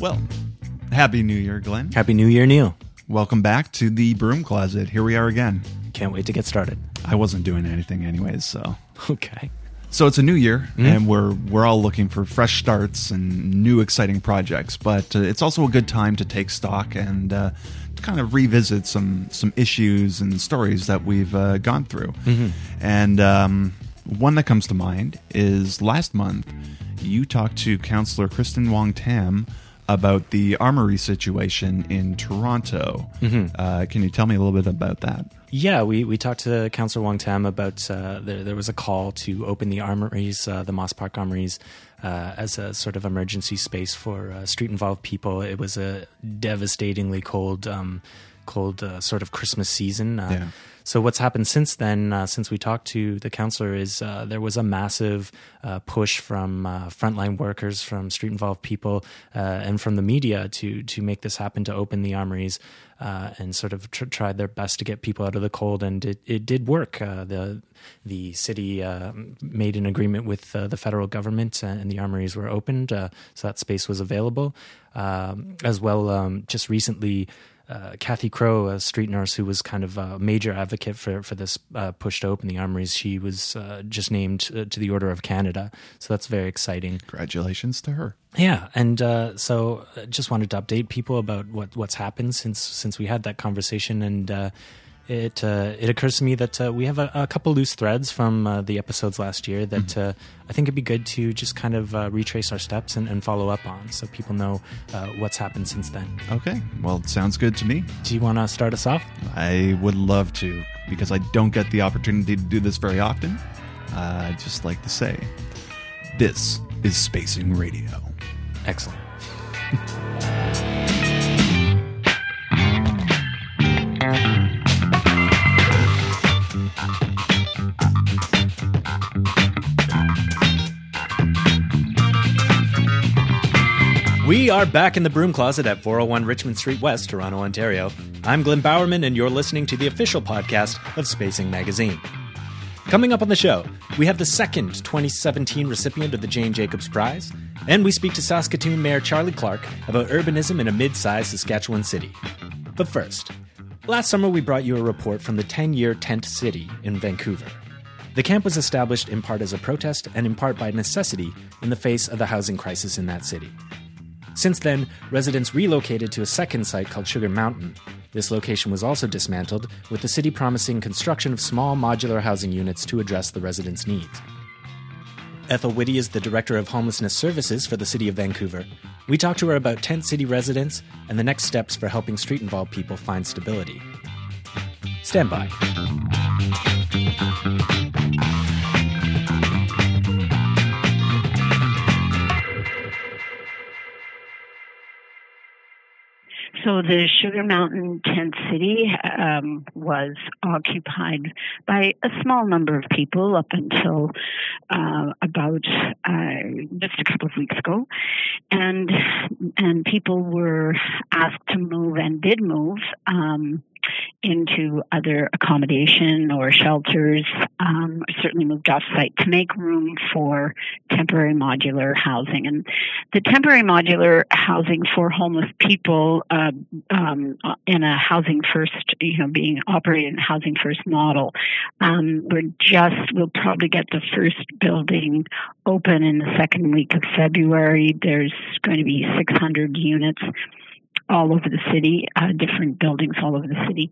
Well, Happy New Year, Glenn. Happy New Year, Neil. Welcome back to the broom closet. Here we are again. Can't wait to get started. I wasn't doing anything anyways, so Okay. so it's a new year, and we're we're all looking for fresh starts and new exciting projects. But uh, it's also a good time to take stock and uh, to kind of revisit some some issues and stories that we've uh, gone through. And um, one that comes to mind is last month you talked to counselor Kristyn Wong Tam about the armory situation in Toronto. Uh, can you tell me a little bit about that? Yeah, we, we talked to Councillor Wong Tam about uh, there, there was a call to open the armories, uh, the Moss Park armories, uh, as a sort of emergency space for uh, street involved people. It was a devastatingly cold, um, cold uh, sort of Christmas season. Uh, Yeah. So what's happened since then, uh, since we talked to the counselor, is uh, there was a massive uh, push from uh, frontline workers, from street involved people, uh, and from the media to to make this happen, to open the armories, uh, and sort of tr- tried their best to get people out of the cold, and it, it did work. Uh, the the city uh, made an agreement with uh, the federal government, and the armories were opened, uh, so that space was available. Um, as well, um, just recently uh, Cathy Crowe, a street nurse who was kind of a major advocate for for this uh, push to open the armories, she was uh, just named uh, to the Order of Canada. So that's very exciting. Congratulations to her. Yeah, and uh, so uh, just wanted to update people about what what's happened since since we had that conversation, and uh, it uh, it occurs to me that uh, we have a, a couple loose threads from uh, the episodes last year that uh, I think it'd be good to just kind of uh, retrace our steps and, and follow up on, so people know uh, what's happened since then. Okay, well, it sounds good to me. Do you want to start us off? I would love to because I don't get the opportunity to do this very often. Uh, I'd just like to say this is Spacing Radio. Excellent. We are back in the broom closet at 401 Richmond Street West, Toronto, Ontario. I'm Glenn Bowerman, and you're listening to the official podcast of Spacing Magazine. Coming up on the show, we have the second 2017 recipient of the Jane Jacobs Prize, and we speak to Saskatoon Mayor Charlie Clark about urbanism in a mid sized Saskatchewan city. But first, last summer we brought you a report from the 10 year Tent City in Vancouver. The camp was established in part as a protest and in part by necessity in the face of the housing crisis in that city. Since then, residents relocated to a second site called Sugar Mountain. This location was also dismantled, with the city promising construction of small modular housing units to address the residents' needs. Ethel Whitty is the Director of Homelessness Services for the City of Vancouver. We talked to her about tent city residents and the next steps for helping street involved people find stability. Stand by. So the Sugar Mountain tent city um, was occupied by a small number of people up until uh, about uh, just a couple of weeks ago, and and people were asked to move and did move. Um, into other accommodation or shelters, um, certainly moved off site to make room for temporary modular housing. And the temporary modular housing for homeless people uh, um, in a housing first, you know, being operated in housing first model, um, we're just, we'll probably get the first building open in the second week of February. There's going to be 600 units all over the city, uh, different buildings all over the city.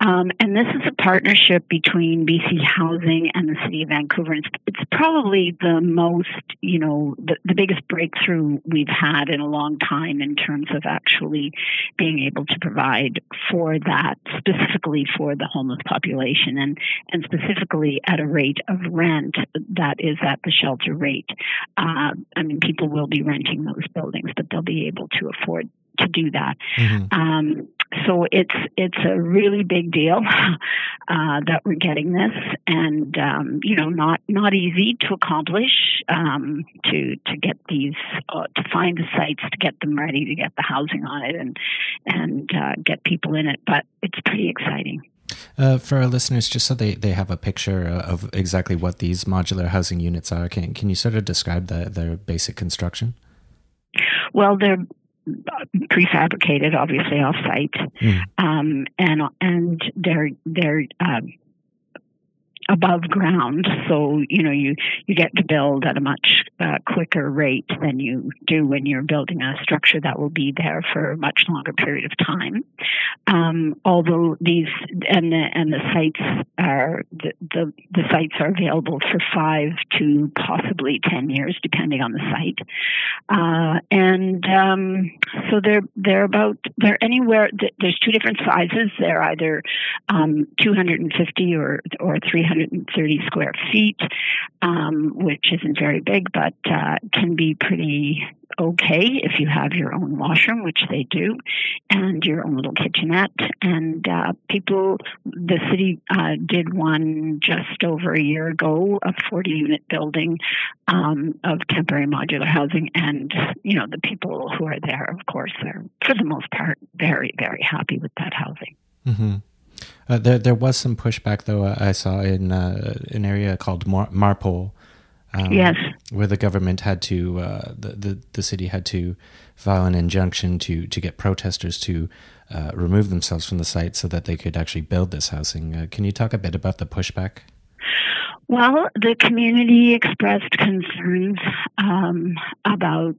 Um, and this is a partnership between BC Housing and the City of Vancouver. It's, it's probably the most, you know, the, the biggest breakthrough we've had in a long time in terms of actually being able to provide for that, specifically for the homeless population, and, and specifically at a rate of rent that is at the shelter rate. Uh, I mean, people will be renting those buildings, but they'll be able to afford to do that. Mm-hmm. Um, so it's it's a really big deal uh, that we're getting this, and um, you know, not not easy to accomplish um, to to get these uh, to find the sites, to get them ready, to get the housing on it, and and uh, get people in it. But it's pretty exciting. Uh, for our listeners, just so they, they have a picture of exactly what these modular housing units are, can can you sort of describe the, their basic construction? Well, they're prefabricated, obviously off site, mm. um, and and they're they're uh, above ground. So, you know, you, you get to build at a much uh, quicker rate than you do when you're building a structure that will be there for a much longer period of time. Um, although these, and the, and the sites are, the, the, the sites are available for five to possibly 10 years, depending on the site. Uh, and um, so they're, they're about, they're anywhere, there's two different sizes. They're either um, 250 or, or 300 130 square feet, um, which isn't very big, but uh, can be pretty okay if you have your own washroom, which they do, and your own little kitchenette. And uh, people, the city uh, did one just over a year ago, a 40 unit building um, of temporary modular housing. And, you know, the people who are there, of course, are for the most part very, very happy with that housing. Mm-hmm. Uh, there, there was some pushback though. Uh, I saw in uh, an area called Mar- Marpole, um, yes, where the government had to, uh, the, the, the city had to file an injunction to to get protesters to uh, remove themselves from the site so that they could actually build this housing. Uh, can you talk a bit about the pushback? Well, the community expressed concerns um, about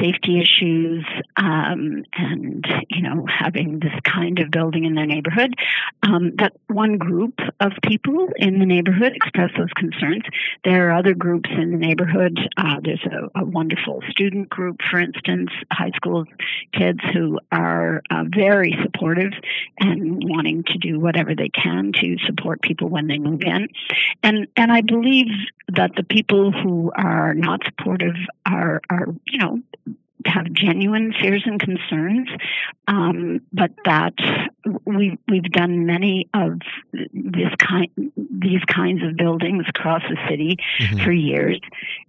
safety issues um, and you know having this kind of building in their neighborhood. Um, that one group of people in the neighborhood express those concerns. There are other groups in the neighborhood. Uh, there's a, a, wonderful student group for instance high school kids who are uh, very supportive and wanting to do whatever they can to support people when they move in. And and i believe that the people who are not supportive are are you know have genuine fears and concerns, um, but that we we've done many of this kind these kinds of buildings across the city mm-hmm. for years,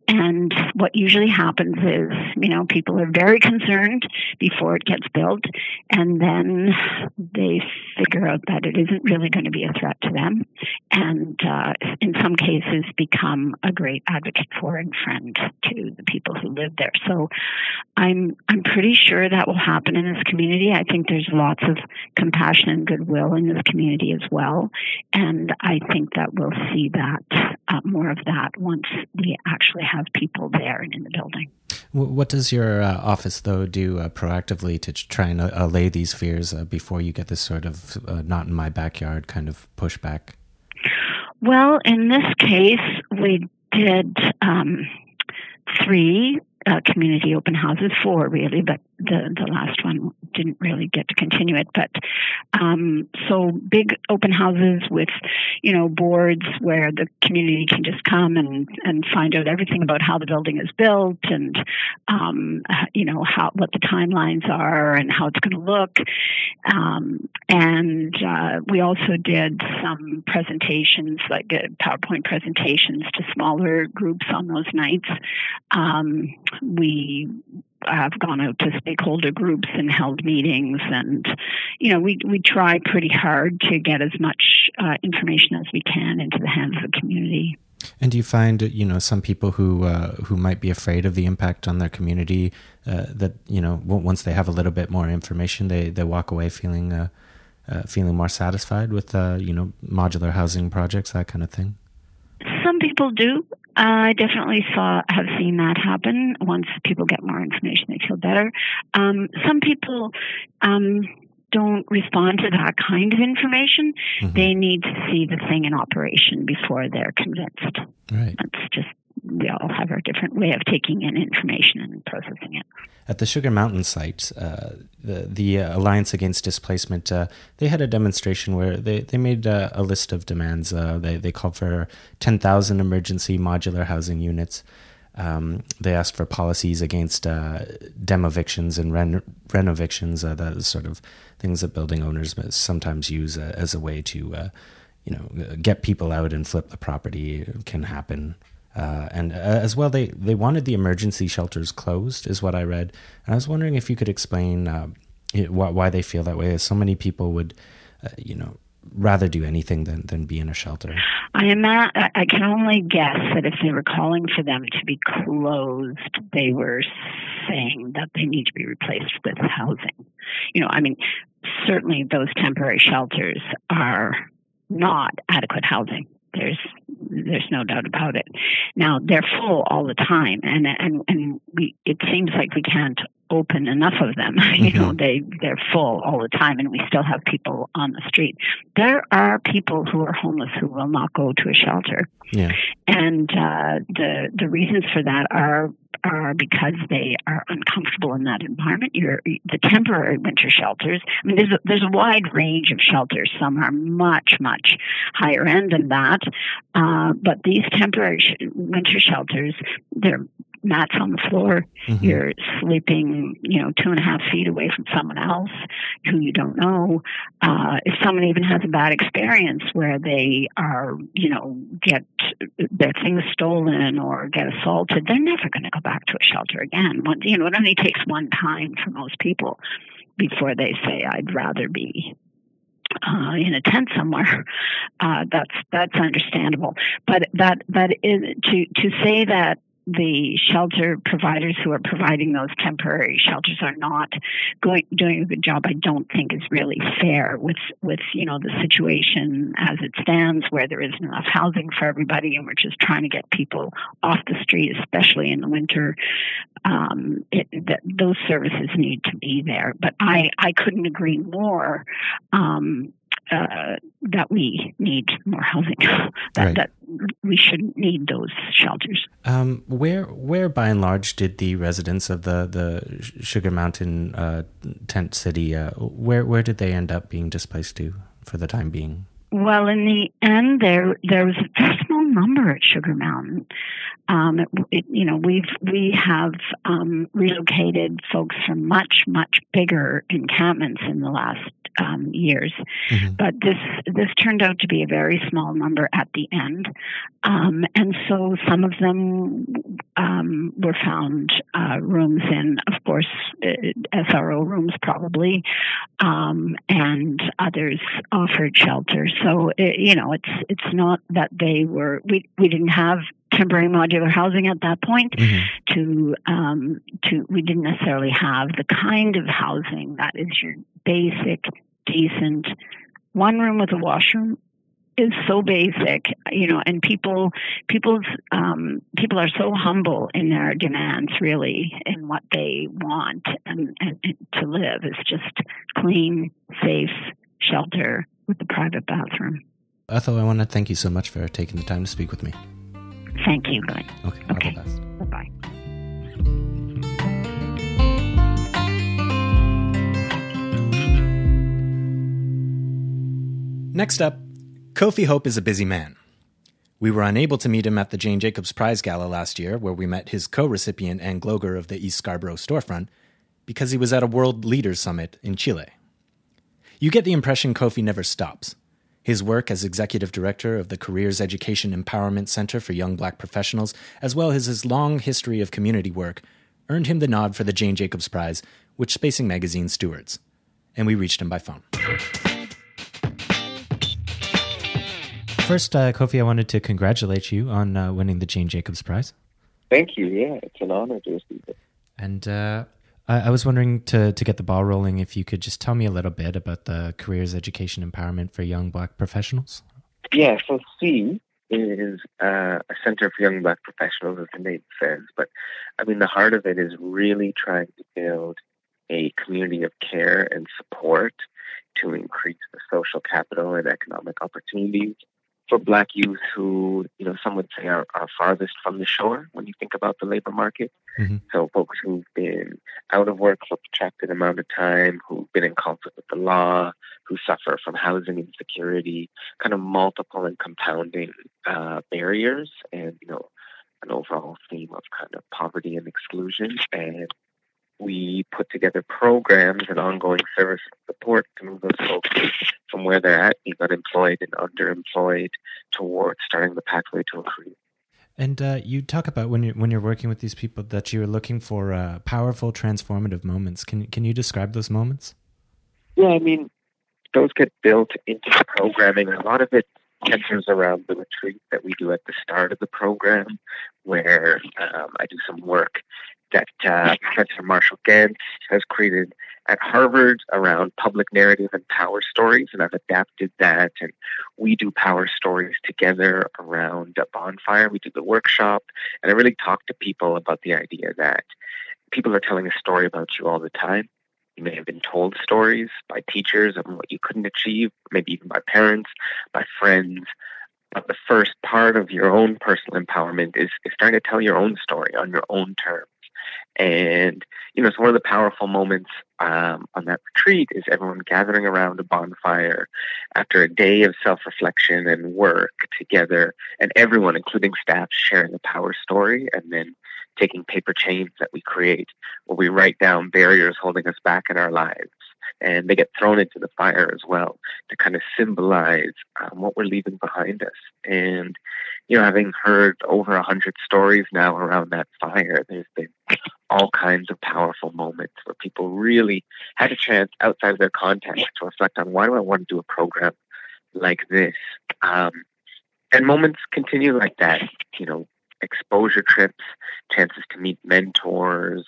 and what usually happens is, you know, people are very concerned before it gets built, and then they figure out that it isn't really going to be a threat to them, and uh, in some cases become a great advocate for and friend to the people who live there. So, I'm I'm pretty sure that will happen in this community. I think there's lots of compassion and goodwill in this community as well, and I think that we'll see that uh, more of that once we actually have people there and in the building. What does your uh, office, though, do uh, proactively to try and uh, allay these fears uh, before you get this sort of uh, not in my backyard kind of pushback? Well, in this case, we did um, three uh, community open houses, for, really, but the the last one didn't really get to continue it. But um, so big open houses with you know boards where the community can just come and and find out everything about how the building is built and um, you know how what the timelines are and how it's going to look. Um, and uh, we also did some presentations like uh, PowerPoint presentations to smaller groups on those nights. Um, we have gone out to stakeholder groups and held meetings, and you know we we try pretty hard to get as much uh, information as we can into the hands of the community. And do you find you know some people who uh, who might be afraid of the impact on their community uh, that you know once they have a little bit more information, they they walk away feeling uh, uh, feeling more satisfied with uh, you know modular housing projects that kind of thing? Some people do. I definitely saw have seen that happen. Once people get more information, they feel better. Um, some people um, don't respond to that kind of information. Mm-hmm. They need to see the thing in operation before they're convinced. Right. That's just we all have our different way of taking in information and processing it. At the Sugar Mountain site, uh, the the uh, Alliance Against Displacement, uh, they had a demonstration where they they made uh, a list of demands. Uh, they they called for ten thousand emergency modular housing units. Um, they asked for policies against uh, evictions and ren- renovictions. Uh, sort of things that building owners sometimes use as a way to, you know, get people out and flip the property. It can happen uh, and uh, as well, they, they wanted the emergency shelters closed, is what I read. And I was wondering if you could explain uh, why, why, they feel that way. As so many people would, uh, you know, rather do anything than, than be in a shelter? I am not, I can only guess that if they were calling for them to be closed, they were saying that they need to be replaced with housing. You know, I mean, certainly those temporary shelters are not adequate housing. There's there's no doubt about it. Now they're full all the time, and and and we it seems like we can't open enough of them. you know, mm-hmm. they they're full all the time, and we still have people on the street. There are people who are homeless who will not go to a shelter, yeah. and uh, the the reasons for that are are because they are uncomfortable in that environment. You're, the temporary winter shelters. I mean, there's a, there's a wide range of shelters. Some are much much higher end than that, uh, but these temporary sh- winter shelters, they're mats on the floor. Mm-hmm. You're sleeping, you know, two and a half feet away from someone else who you don't know. Uh, if someone even has a bad experience where they are, you know, get their things stolen or get assaulted, they're never going to go back to a shelter again. You know, it only takes one time for most people before they say, "I'd rather be uh, in a tent somewhere. Uh, that's that's understandable, but that that is to to say that the shelter providers who are providing those temporary shelters are not going doing a good job i don't think is really fair with with you know the situation as it stands where there isn't enough housing for everybody and we're just trying to get people off the street especially in the winter. Um, it, that those services need to be there. But i i couldn't agree more um, uh, that we need more housing, that, right. that we shouldn't need those shelters. Um, where, where by and large did the residents of the, the Sugar Mountain uh, tent city, uh, where, where did they end up being displaced to for the time being? Well, in the end, there there was a small number at Sugar Mountain. Um, it, it, you know, we've we have um, relocated folks from much much bigger encampments in the last um, years. Mm-hmm. But this this turned out to be a very small number at the end, um, and so some of them um, were found uh, rooms in, of course, uh, SRO rooms probably, um, and others offered shelter. So it, you know, it's it's not that they were we we didn't have temporary modular housing at that point mm-hmm. to um, to we didn't necessarily have the kind of housing that is your basic decent one room with a washroom is so basic, you know, and people, people's, um, people are so humble in their demands, really, in what they want and, and, and to live. It's just clean, safe shelter with a private bathroom. Ethel, I want to thank you so much for taking the time to speak with me. Thank you, Glenn. Okay. Okay. Bye bye. Next up, Kofi Hope is a busy man. We were unable to meet him at the Jane Jacobs Prize Gala last year, where we met his co recipient Anne Gloger of the East Scarborough storefront, because he was at a World Leaders Summit in Chile. You get the impression Kofi never stops. His work as executive director of the Careers Education Empowerment Center for Young Black Professionals, as well as his long history of community work, earned him the nod for the Jane Jacobs Prize, which Spacing Magazine stewards. And we reached him by phone. First, uh, Kofi, I wanted to congratulate you on uh, winning the Jane Jacobs Prize. Thank you. Yeah, it's an honor to receive it. And uh, I, I, was wondering to to get the ball rolling, if you could just tell me a little bit about the careers education empowerment for young Black professionals. Yeah, so CEE is uh, a center for young Black professionals, as the name says. But I mean, the heart of it is really trying to build a community of care and support to increase the social capital and economic opportunities for black youth who, you know, some would say are, are farthest from the shore when you think about the labor market. Mm-hmm. So folks who've been out of work for a protracted amount of time, who've been in conflict with the law, who suffer from housing insecurity, kind of multiple and compounding uh, barriers and, you know, an overall theme of kind of poverty and exclusion. And we put together programs and ongoing service support to move those folks from where they're at, being unemployed and underemployed, towards starting the pathway to a career. And uh, you talk about when you're when you're working with these people that you're looking for uh, powerful, transformative moments. Can can you describe those moments? Yeah, I mean, those get built into the programming. A lot of it centers around the retreat that we do at the start of the program, where um, I do some work that uh, Professor Marshall Ganz has created at Harvard around public narrative and power stories, and I've adapted that. And we do power stories together around a bonfire. We do the workshop, and I really talk to people about the idea that people are telling a story about you all the time. You may have been told stories by teachers of what you couldn't achieve, maybe even by parents, by friends. But the first part of your own personal empowerment is, is starting to tell your own story on your own terms. And, you know, it's one of the powerful moments um, on that retreat is everyone gathering around a bonfire after a day of self reflection and work together, and everyone, including staff, sharing a power story and then taking paper chains that we create where we write down barriers holding us back in our lives. And they get thrown into the fire as well to kind of symbolize um, what we're leaving behind us. And, you know, having heard over a hundred stories now around that fire, there's been all kinds of powerful moments where people really had a chance outside of their context to reflect on why do I want to do a program like this? Um, and moments continue like that. You know, exposure trips, chances to meet mentors,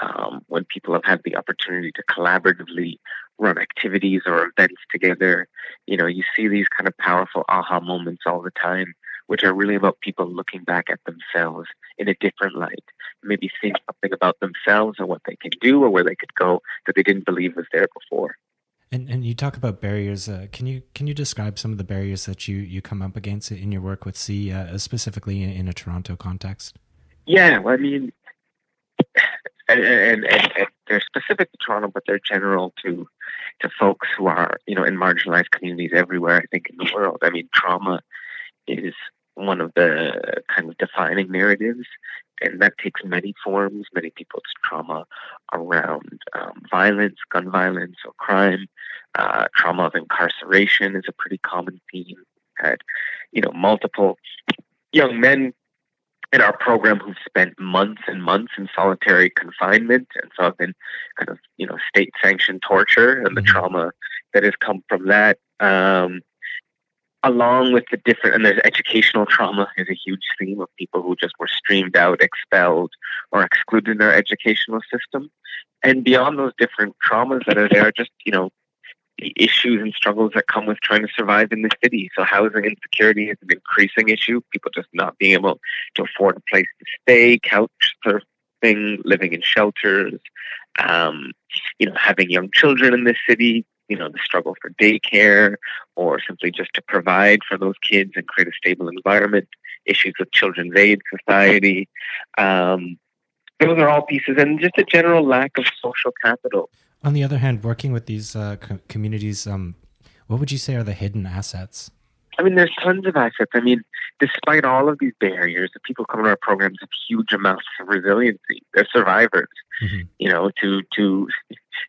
um, when people have had the opportunity to collaboratively run activities or events together. You know, you see these kind of powerful aha moments all the time, which are really about people looking back at themselves in a different light, maybe seeing something about themselves or what they can do or where they could go that they didn't believe was there before. And and you talk about barriers. Uh, can you can you describe some of the barriers that you you come up against in your work with CEE, uh, specifically in, in, a Toronto context? Yeah, well, I mean, and, and, and, and, they're specific to Toronto, but they're general to to folks who are you know in marginalized communities everywhere. I think in the world. I mean, trauma is one of the kind of defining narratives and that takes many forms. Many people's trauma around um, violence, gun violence, or crime. Uh, trauma of incarceration is a pretty common theme. Had you know multiple young men in our program who've spent months and months in solitary confinement, and so have been kind of you know state sanctioned torture and the mm-hmm. trauma that has come from that. Um, along with the different, and there's educational trauma is a huge theme of people who just were streamed out, expelled, or excluded in our educational system. And beyond those different traumas that are there, just, you know, the issues and struggles that come with trying to survive in the city. So housing insecurity is an increasing issue. People just not being able to afford a place to stay, couch surfing, living in shelters, um, you know, having young children in the city, you know, the struggle for daycare or simply just to provide for those kids and create a stable environment, issues with children's aid society. Um, those are all pieces, and just a general lack of social capital. On the other hand, working with these uh, co- communities, um, what would you say are the hidden assets? I mean, there's tons of assets. I mean, despite all of these barriers, the people coming to our programs have huge amounts of resiliency. They're survivors. Mm-hmm. You know, to to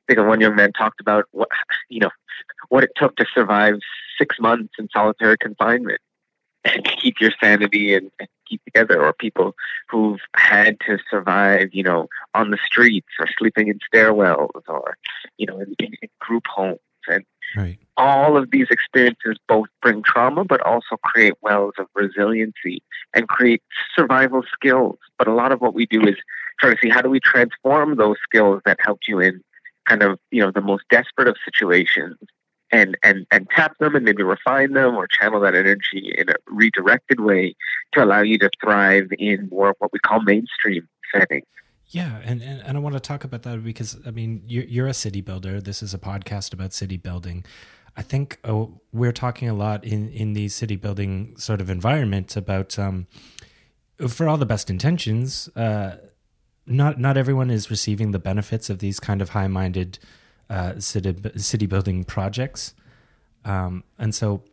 think of one young man talked about what you know what it took to survive six months in solitary confinement and keep your sanity and keep together, or people who've had to survive, you know, on the streets or sleeping in stairwells or you know in, in group homes and right. all of these experiences both bring trauma but also create wells of resiliency and create survival skills. But a lot of what we do is try to see how do we transform those skills that helped you in kind of you know the most desperate of situations and and and tap them and maybe refine them or channel that energy in a redirected way to allow you to thrive in more of what we call mainstream settings. Yeah, and, and, and I want to talk about that because I mean you're, you're a city builder. This is a podcast about city building. I think oh, we're talking a lot in in the city building sort of environment about um, for all the best intentions. Uh, not not everyone is receiving the benefits of these kind of high minded uh, city city building projects, um, and so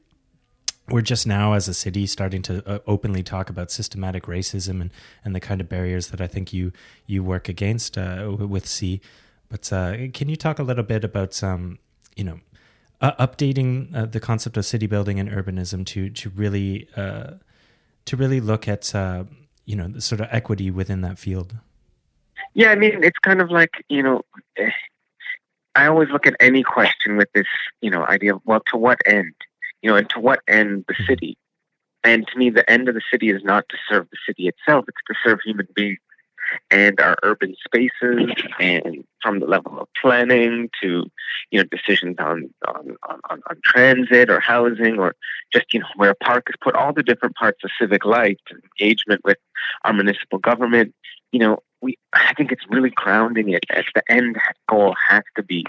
we're just now as a city starting to uh, openly talk about systematic racism and, and the kind of barriers that I think you you work against uh, with CEE. But uh, can you talk a little bit about um, you know uh, updating uh, the concept of city building and urbanism to to really uh, to really look at you know the sort of equity within that field? Yeah, I mean, it's kind of like, you know, I always look at any question with this, you know, idea of well, to what end, you know, and to what end the mm-hmm. city. And to me, the end of the city is not to serve the city itself; it's to serve human beings and our urban spaces and from the level of planning to you know decisions on on, on, on transit or housing or just you know where a park is. Put all the different parts of civic life and engagement with our municipal government you know we i think it's really grounding it as the end goal has to be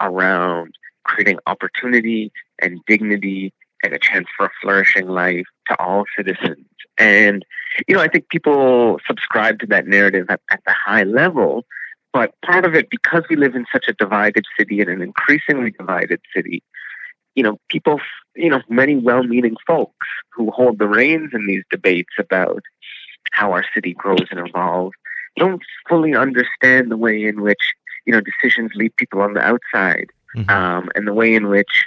around creating opportunity and dignity and a chance for a flourishing life to all citizens and, you know, I think people subscribe to that narrative at, at the high level. But part of it, because we live in such a divided city and an increasingly divided city, you know, people, you know, many well meaning folks who hold the reins in these debates about how our city grows and evolves don't fully understand the way in which, you know, decisions leave people on the outside mm-hmm. um, and the way in which,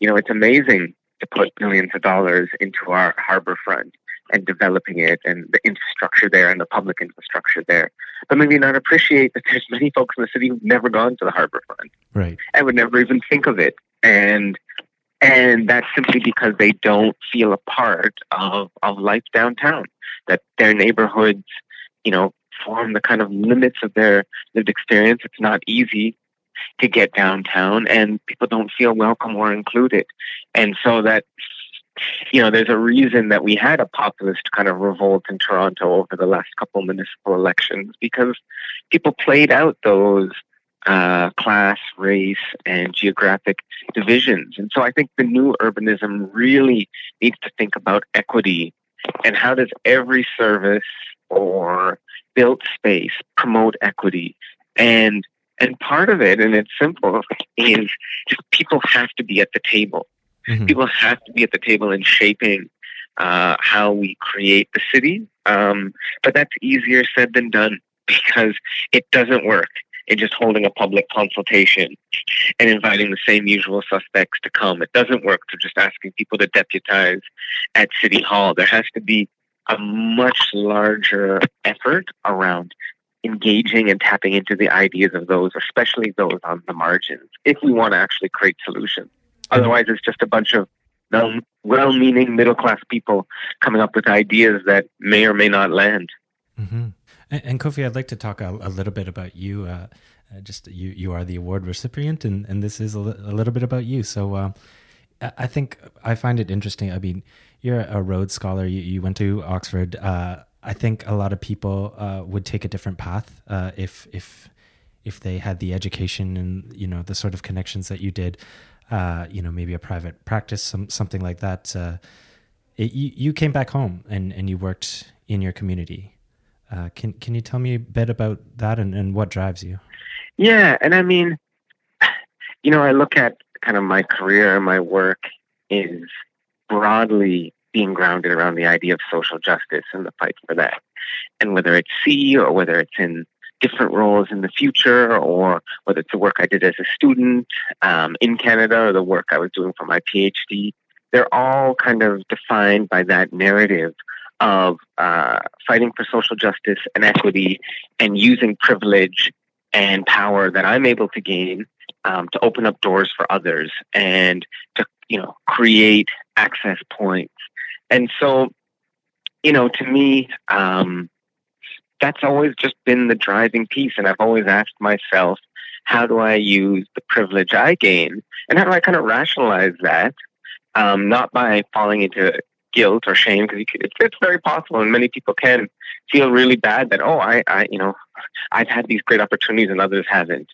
you know, it's amazing to put millions of dollars into our harbor front and developing it and the infrastructure there and the public infrastructure there. But maybe not appreciate that there's many folks in the city who've never gone to the harbor front. Right. And would never even think of it. And and that's simply because they don't feel a part of, of life downtown. That their neighborhoods, you know, form the kind of limits of their lived experience. It's not easy to get downtown and people don't feel welcome or included. And so that you know, there's a reason that we had a populist kind of revolt in Toronto over the last couple municipal elections because people played out those uh, class, race, and geographic divisions. And so I think the new urbanism really needs to think about equity and how does every service or built space promote equity and and part of it and it's simple is just people have to be at the table Mm-hmm. People have to be at the table in shaping uh, how we create the city. Um, but that's easier said than done because it doesn't work in just holding a public consultation and inviting the same usual suspects to come. It doesn't work to just asking people to deputize at City Hall. There has to be a much larger effort around engaging and tapping into the ideas of those, especially those on the margins, if we want to actually create solutions. Otherwise, it's just a bunch of well meaning middle class people coming up with ideas that may or may not land. Mm-hmm. And, and, Kofi, I'd like to talk a, a little bit about you. Uh, uh, just you, you are the award recipient, and, and this is a, a little bit about you. So, uh, I think I find it interesting. I mean, you're a Rhodes Scholar. You, you went to Oxford. Uh, I think a lot of people uh, would take a different path uh, if if if they had the education and you know the sort of connections that you did uh, you know, maybe a private practice, some, something like that. It, you, you came back home and, and you worked in your community. Uh, can can you tell me a bit about that and, and what drives you? Yeah, and I mean, you know, I look at kind of my career my work is broadly being grounded around the idea of social justice and the fight for that. And whether it's CEE or whether it's in different roles in the future, or whether it's the work I did as a student um, in Canada or the work I was doing for my PhD, they're all kind of defined by that narrative of uh, fighting for social justice and equity and using privilege and power that I'm able to gain um, to open up doors for others and to you know create access points. And so, you know, to me, um, that's always just been the driving piece. And I've always asked myself, how do I use the privilege I gain? And how do I kind of rationalize that? Um, not by falling into guilt or shame, because it's, very possible, and many people can feel really bad that, oh, I, I, you know, I've had these great opportunities and others haven't.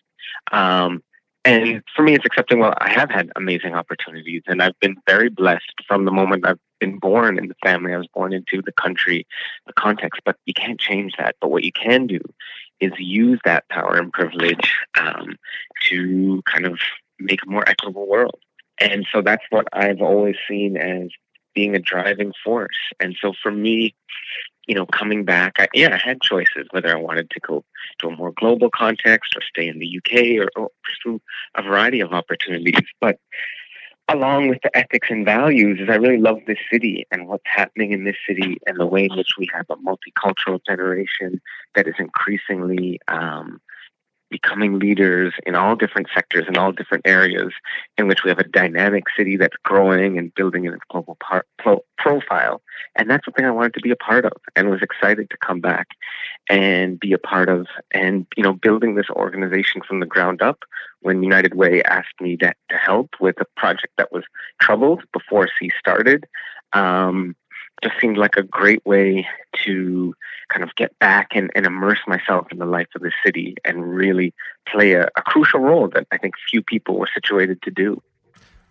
Um, and for me, it's accepting, well, I have had amazing opportunities and I've been very blessed from the moment I've been born in the family I was born into, the country, the context. But you can't change that. But what you can do is use that power and privilege um, to kind of make a more equitable world. And so that's what I've always seen as being a driving force. And so for me, you know, coming back, I, yeah, I had choices whether I wanted to go to a more global context or stay in the UK or, or pursue a variety of opportunities. But along with the ethics and values is I really love this city and what's happening in this city and the way in which we have a multicultural generation that is increasingly um, becoming leaders in all different sectors in all different areas in which we have a dynamic city that's growing and building its global par- pro- profile. And that's something I wanted to be a part of and was excited to come back and be a part of and, you know, building this organization from the ground up when United Way asked me to, to help with a project that was troubled before CEE started. Um, just seemed like a great way to kind of get back and, and immerse myself in the life of the city and really play a, a crucial role that I think few people were situated to do.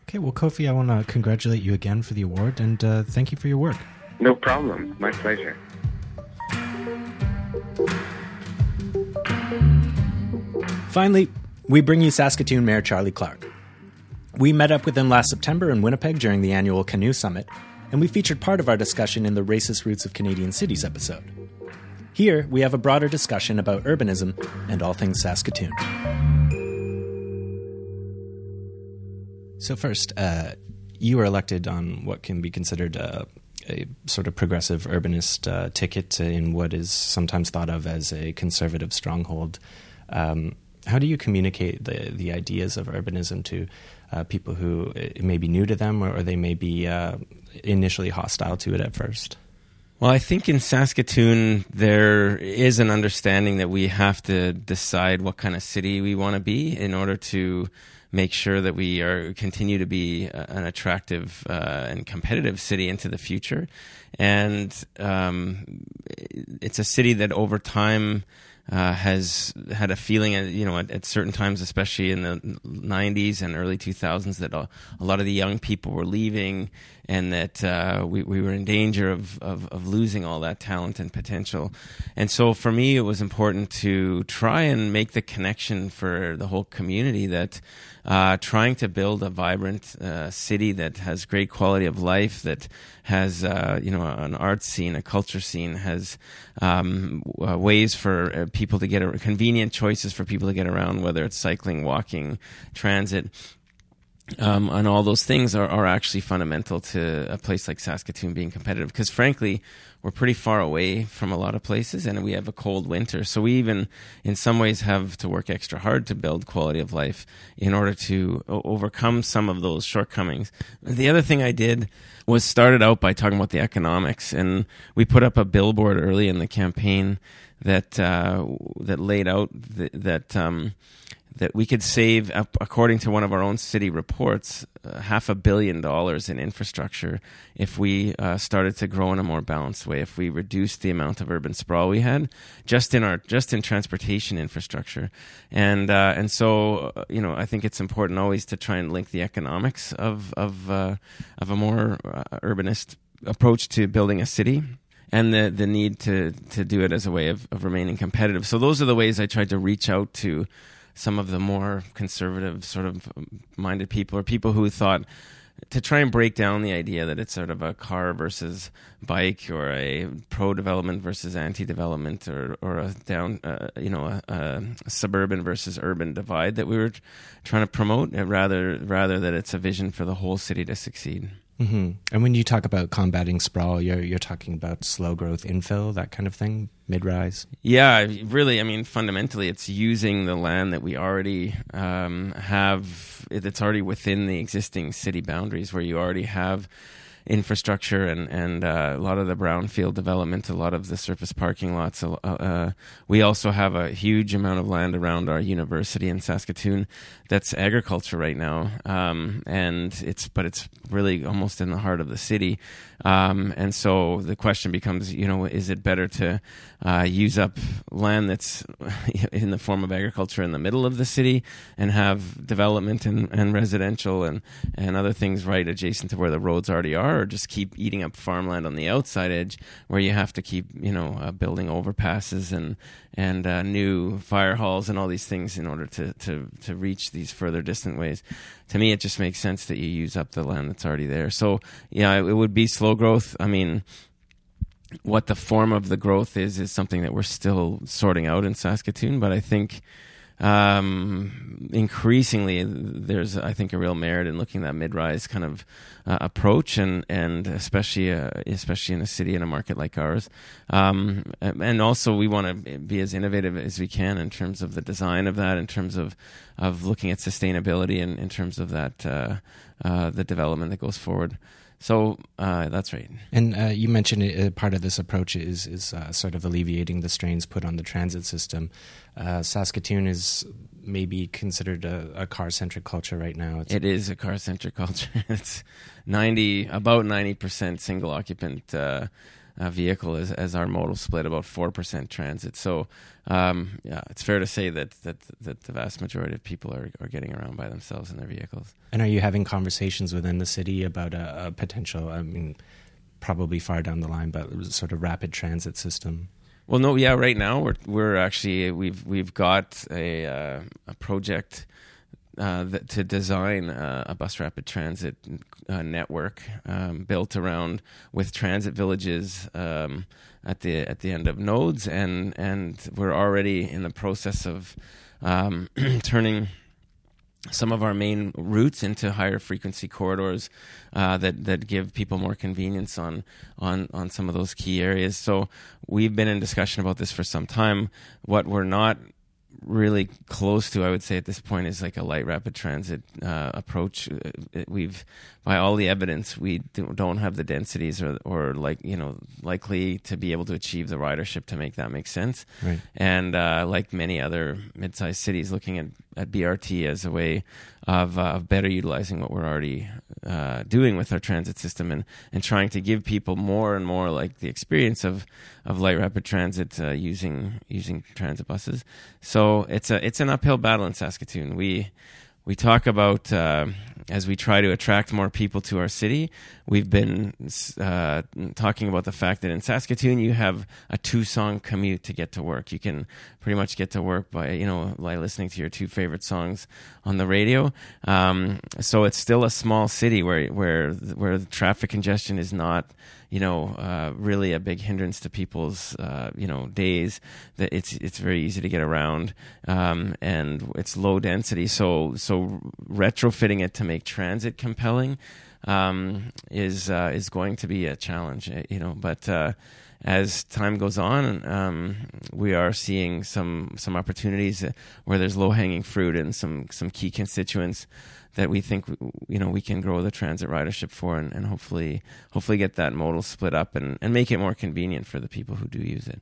Okay, well, Kofi, I want to congratulate you again for the award and uh, thank you for your work. No problem. My pleasure. Finally, we bring you Saskatoon Mayor Charlie Clark. We met up with him last September in Winnipeg during the annual Canoe Summit, and we featured part of our discussion in the Racist Roots of Canadian Cities episode. Here, we have a broader discussion about urbanism and all things Saskatoon. So, first, uh, you were elected on what can be considered a, a sort of progressive urbanist uh, ticket in what is sometimes thought of as a conservative stronghold. Um, how do you communicate the, the ideas of urbanism to uh, people who it may be new to them or, or they may be uh, initially hostile to it at first? Well, I think in Saskatoon there is an understanding that we have to decide what kind of city we want to be in order to make sure that we are continue to be an attractive uh, and competitive city into the future. And um, it's a city that over time uh, has had a feeling, uh, you know, at, at, certain times, especially in the 90s and early 2000s, that a, a lot of the young people were leaving and that uh, we, we were in danger of, of, of, losing all that talent and potential. And so for me, it was important to try and make the connection for the whole community that uh, trying to build a vibrant uh, city that has great quality of life, that has uh, you know an art scene, a culture scene, has um, uh, ways for uh, people to get a, convenient choices for people to get around, whether it's cycling, walking, transit um, and all those things are, are actually fundamental to a place like Saskatoon being competitive. Because frankly, we're pretty far away from a lot of places, and we have a cold winter. So we even, in some ways, have to work extra hard to build quality of life in order to overcome some of those shortcomings. The other thing I did was started out by talking about the economics, and we put up a billboard early in the campaign that uh, that laid out th- that. Um, that we could save, according to one of our own city reports, uh, half a billion dollars in infrastructure if we uh, started to grow in a more balanced way. If we reduced the amount of urban sprawl we had, just in our just in transportation infrastructure, and uh, and so uh, you know, I think it's important always to try and link the economics of of uh, of a more uh, urbanist approach to building a city and the the need to to do it as a way of, of remaining competitive. So those are the ways I tried to reach out to some of the more conservative sort of minded people or people who thought to try and break down the idea that it's sort of a car versus bike or a pro development versus anti development or or a down uh, you know a, a, suburban versus urban divide that we were trying to promote rather rather that it's a vision for the whole city to succeed. Mm-hmm. And when you talk about combating sprawl, you're you're talking about slow growth infill, that kind of thing, mid rise. Yeah, really. I mean, fundamentally, it's using the land that we already um, have. That's already within the existing city boundaries, where you already have infrastructure and and uh, a lot of the brownfield development, a lot of the surface parking lots. Uh, uh, we also have a huge amount of land around our university in Saskatoon that's agriculture right now, um, and it's but it's really almost in the heart of the city. Um, and so the question becomes, you know, is it better to uh, use up land that's in the form of agriculture in the middle of the city and have development and, and residential and, and other things right adjacent to where the roads already are, or just keep eating up farmland on the outside edge where you have to keep, you know, uh, building overpasses and and uh, new fire halls and all these things in order to, to, to reach these further distant ways. To me, it just makes sense that you use up the land that's already there. So, yeah, it would be slow growth. I mean, what the form of the growth is is something that we're still sorting out in Saskatoon, but I think um, increasingly there's I think a real merit in looking at that mid-rise kind of uh, approach and and especially uh, especially in a city in a market like ours. Um, and also we want to be as innovative as we can in terms of the design of that in terms of of looking at sustainability and in terms of that uh, uh the development that goes forward so uh, that's right. And uh, you mentioned it, uh, part of this approach is is uh, sort of alleviating the strains put on the transit system. Uh, Saskatoon is maybe considered a, a car centric culture right now. It's, it is a car centric culture. it's ninety about ninety percent single occupant uh, vehicle as, as our modal split, about four percent transit. So um, yeah, it's fair to say that, that that the vast majority of people are, are getting around by themselves in their vehicles. And are you having conversations within the city about a, a potential? I mean, probably far down the line, but sort of rapid transit system. Well, no, yeah. Right now, we're we're actually we've we've got a uh, a project uh, to design uh, a bus rapid transit uh, network um, built around with transit villages um, at the at the end of nodes, and and we're already in the process of um, turning some of our main routes into higher frequency corridors uh, that that give people more convenience on on on some of those key areas. So we've been in discussion about this for some time. What we're not really close to, I would say at this point, is like a light rapid transit uh, approach. Uh, we've, by all the evidence, we don't have the densities or, or like you know, likely to be able to achieve the ridership to make that make sense. Right. And uh, like many other mid-sized cities, looking at, at BRT as a way of, uh, of better utilizing what we're already uh, doing with our transit system and, and trying to give people more and more like the experience of, of light rapid transit uh, using using transit buses. So it's a it's an uphill battle in Saskatoon. We we talk about uh, as we try to attract more people to our city. We've been uh, talking about the fact that in Saskatoon you have a two-song commute to get to work. You can pretty much get to work by you know by listening to your two favorite songs on the radio. Um, so it's still a small city where where where traffic congestion is not you know, uh, really a big hindrance to people's, uh, you know, days. That it's it's very easy to get around, um, and it's low density. So so retrofitting it to make transit compelling um, is uh, is going to be a challenge, eh, you know. But uh, as time goes on, um, we are seeing some some opportunities where there's low hanging fruit and some some key constituents that we think you know we can grow the transit ridership for and, and hopefully hopefully get that modal split up and, and make it more convenient for the people who do use it.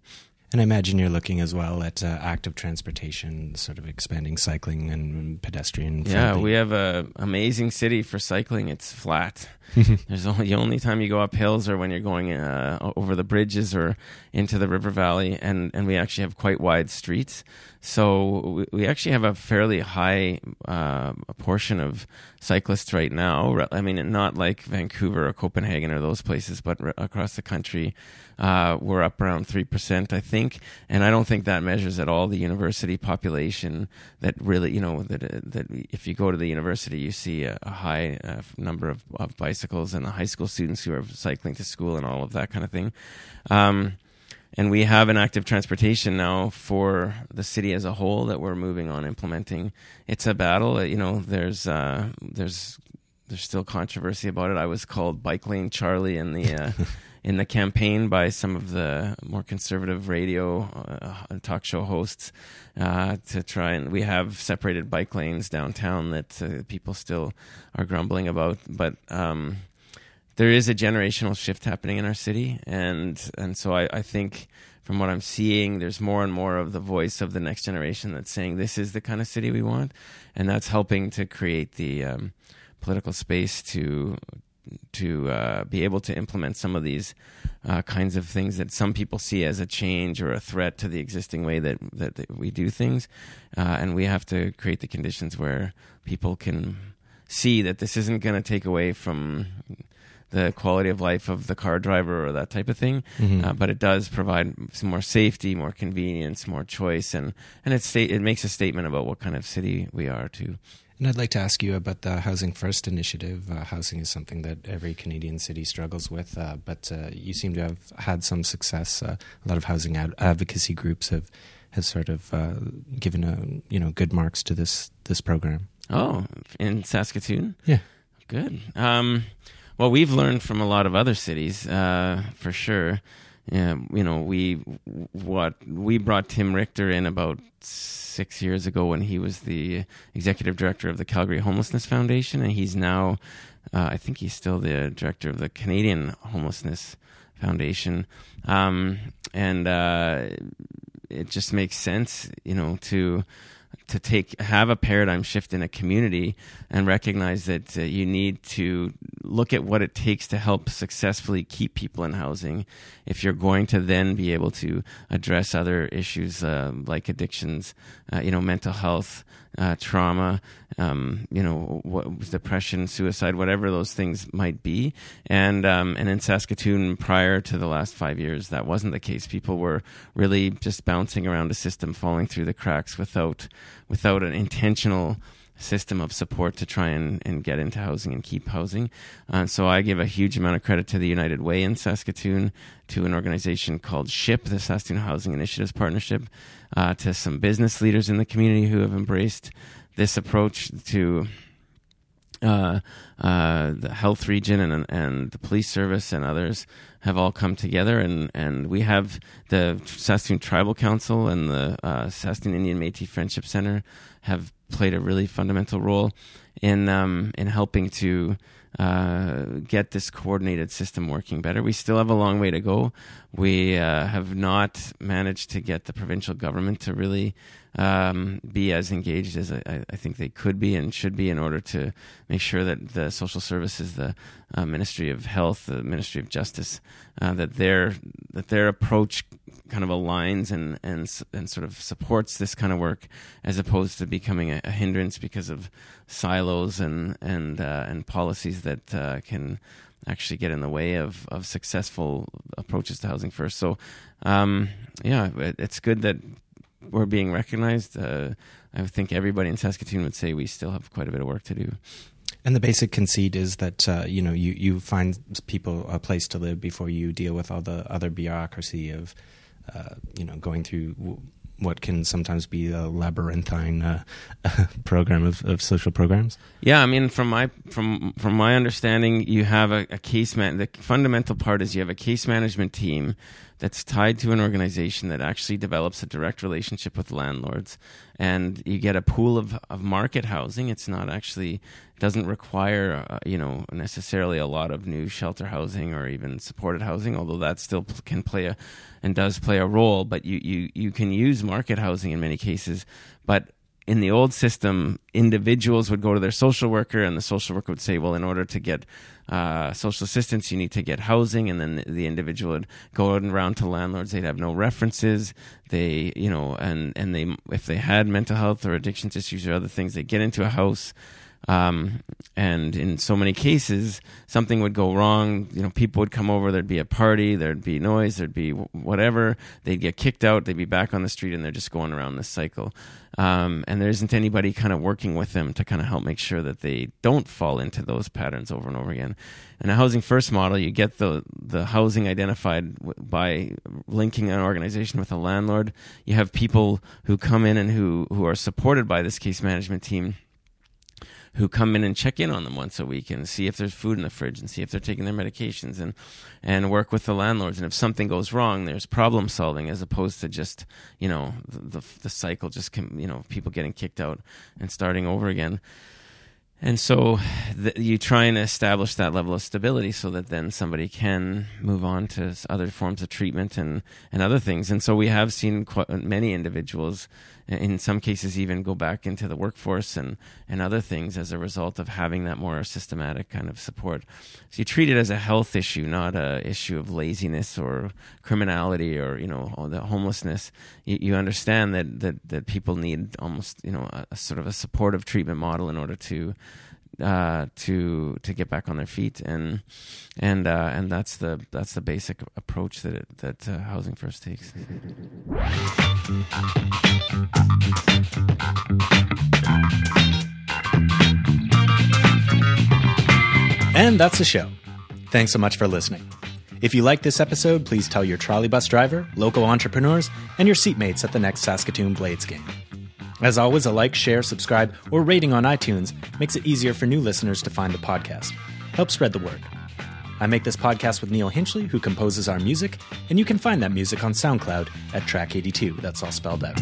And I imagine you're looking as well at uh, active transportation, sort of expanding cycling and pedestrian. Yeah, we have a amazing city for cycling. It's flat. There's only the only time you go up hills or when you're going uh, over the bridges or into the river valley, and and we actually have quite wide streets. So we actually have a fairly high uh, portion of cyclists right now. I mean, not like Vancouver or Copenhagen or those places, but across the country, uh, we're up around three percent, I think. And I don't think that measures at all the university population. That really, you know, that that if you go to the university, you see a, a high uh, number of, of, bicycles and the high school students who are cycling to school and all of that kind of thing. Um, and we have an active transportation now for the city as a whole that we're moving on implementing. It's a battle. You know, there's uh, there's there's still controversy about it. I was called Bike Lane Charlie in the uh, in the campaign by some of the more conservative radio uh, talk show hosts uh, to try and we have separated bike lanes downtown that uh, people still are grumbling about, but. Um, there is a generational shift happening in our city, and and so I, I think from what I'm seeing, there's more and more of the voice of the next generation that's saying this is the kind of city we want, and that's helping to create the um, political space to to uh, be able to implement some of these uh, kinds of things that some people see as a change or a threat to the existing way that that, that we do things, uh, and we have to create the conditions where people can see that this isn't going to take away from the quality of life of the car driver or that type of thing. Mm-hmm. Uh, but it does provide some more safety, more convenience, more choice, and and it it makes a statement about what kind of city we are too. And I'd like to ask you about the Housing First initiative. Uh, housing is something that every Canadian city struggles with, uh, but uh, you seem to have had some success. Uh, a lot of housing ad- advocacy groups have has sort of uh, given a you know good marks to this this program. Oh, in Saskatoon. Yeah, good. Um, well, we've learned from a lot of other cities uh, for sure. Yeah, you know, we what we brought Tim Richter in about six years ago when he was the executive director of the Calgary Homelessness Foundation, and he's now, uh, I think he's still the director of the Canadian Homelessness Foundation, um, and uh, it just makes sense, you know, to to take have a paradigm shift in a community and recognize that uh, you need to look at what it takes to help successfully keep people in housing. If you're going to then be able to address other issues uh, like addictions uh, you know mental health uh, trauma, um, you know, what, depression, suicide, whatever those things might be. And um, and in Saskatoon, prior to the last five years, that wasn't the case. People were really just bouncing around a system, falling through the cracks without without an intentional system of support to try and, and get into housing and keep housing. Uh, so I give a huge amount of credit to the United Way in Saskatoon, to an organization called SHIP, the Saskatoon Housing Initiatives Partnership, uh, to some business leaders in the community who have embraced this approach to uh, uh, the health region and and the police service and others have all come together and, and we have the Saskatoon Tribal Council and the uh, Saskatoon Indian Métis Friendship Center have played a really fundamental role in um, in helping to uh, get this coordinated system working better. We still have a long way to go. We uh, have not managed to get the provincial government to really um, be as engaged as I, I, think they could be and should be in order to make sure that the social services, the uh, Ministry of Health, the Ministry of Justice, uh, that their that their approach kind of aligns and and and sort of supports this kind of work as opposed to becoming a, a hindrance because of silos and and uh, and policies that uh, can actually get in the way of, of successful approaches to housing first. So, um, yeah, it, it's good that we're being recognized. Uh, I think everybody in Saskatoon would say we still have quite a bit of work to do. And the basic conceit is that uh, you know you, you find people a place to live before you deal with all the other bureaucracy of uh, you know going through what can sometimes be a labyrinthine uh, program of, of social programs. Yeah, I mean, from my from from my understanding, you have a, a case man. The fundamental part is you have a case management team that's tied to an organization that actually develops a direct relationship with landlords. And you get a pool of, of market housing. It's not actually doesn't require uh, you know necessarily a lot of new shelter housing or even supported housing although that still can play a and does play a role. But you you you can use market housing in many cases. But in the old system, individuals would go to their social worker, and the social worker would say, "Well, in order to get uh, social assistance, you need to get housing." And then the individual would go around to landlords; they'd have no references. They, you know, and and they, if they had mental health or addictions issues or other things, they get into a house um, and in so many cases, something would go wrong. You know, people would come over. There'd be a party. There'd be noise. There'd be whatever. They'd get kicked out. They'd be back on the street, and they're just going around this cycle. Um, and there isn't anybody kind of working with them to kind of help make sure that they don't fall into those patterns over and over again. In a housing first model, you get the the housing identified by linking an organization with a landlord. You have people who come in and who who are supported by this case management team who come in and check in on them once a week and see if there's food in the fridge and see if they're taking their medications and and work with the landlords. And if something goes wrong, there's problem solving as opposed to just you know the the, the cycle just you know people getting kicked out and starting over again. And so the, you try and establish that level of stability so that then somebody can move on to other forms of treatment and, and other things. And so we have seen quite many individuals in some cases even go back into the workforce and, and other things as a result of having that more systematic kind of support. So you treat it as a health issue, not a issue of laziness or criminality or, you know, the homelessness. You, you understand that, that, that people need almost, you know, a, a sort of a supportive treatment model in order to uh, to to get back on their feet, and and uh, and that's the that's the basic approach that it, that uh, Housing First takes. And that's the show. Thanks so much for listening. If you like this episode, please tell your trolley bus driver, local entrepreneurs, and your seatmates at the next Saskatoon Blades game. As always, a like, share, subscribe, or rating on iTunes makes it easier for new listeners to find the podcast. Help spread the word. I make this podcast with Neil Hinchley, who composes our music, and you can find that music on SoundCloud at track 82. That's all spelled out.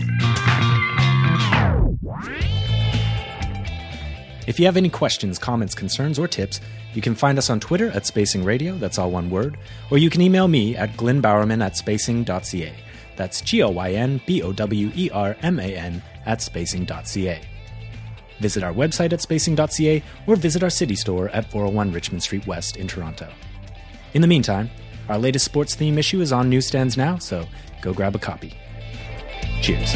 If you have any questions, comments, concerns, or tips, you can find us on Twitter at Spacing Radio, that's all one word, or you can email me at glynbowerman at spacing.ca. That's G L Y N B O W E R M A N at spacing.ca. Visit our website at spacing.ca or visit our city store at 401 Richmond Street West in Toronto. In the meantime, our latest sports theme issue is on newsstands now, so go grab a copy. Cheers.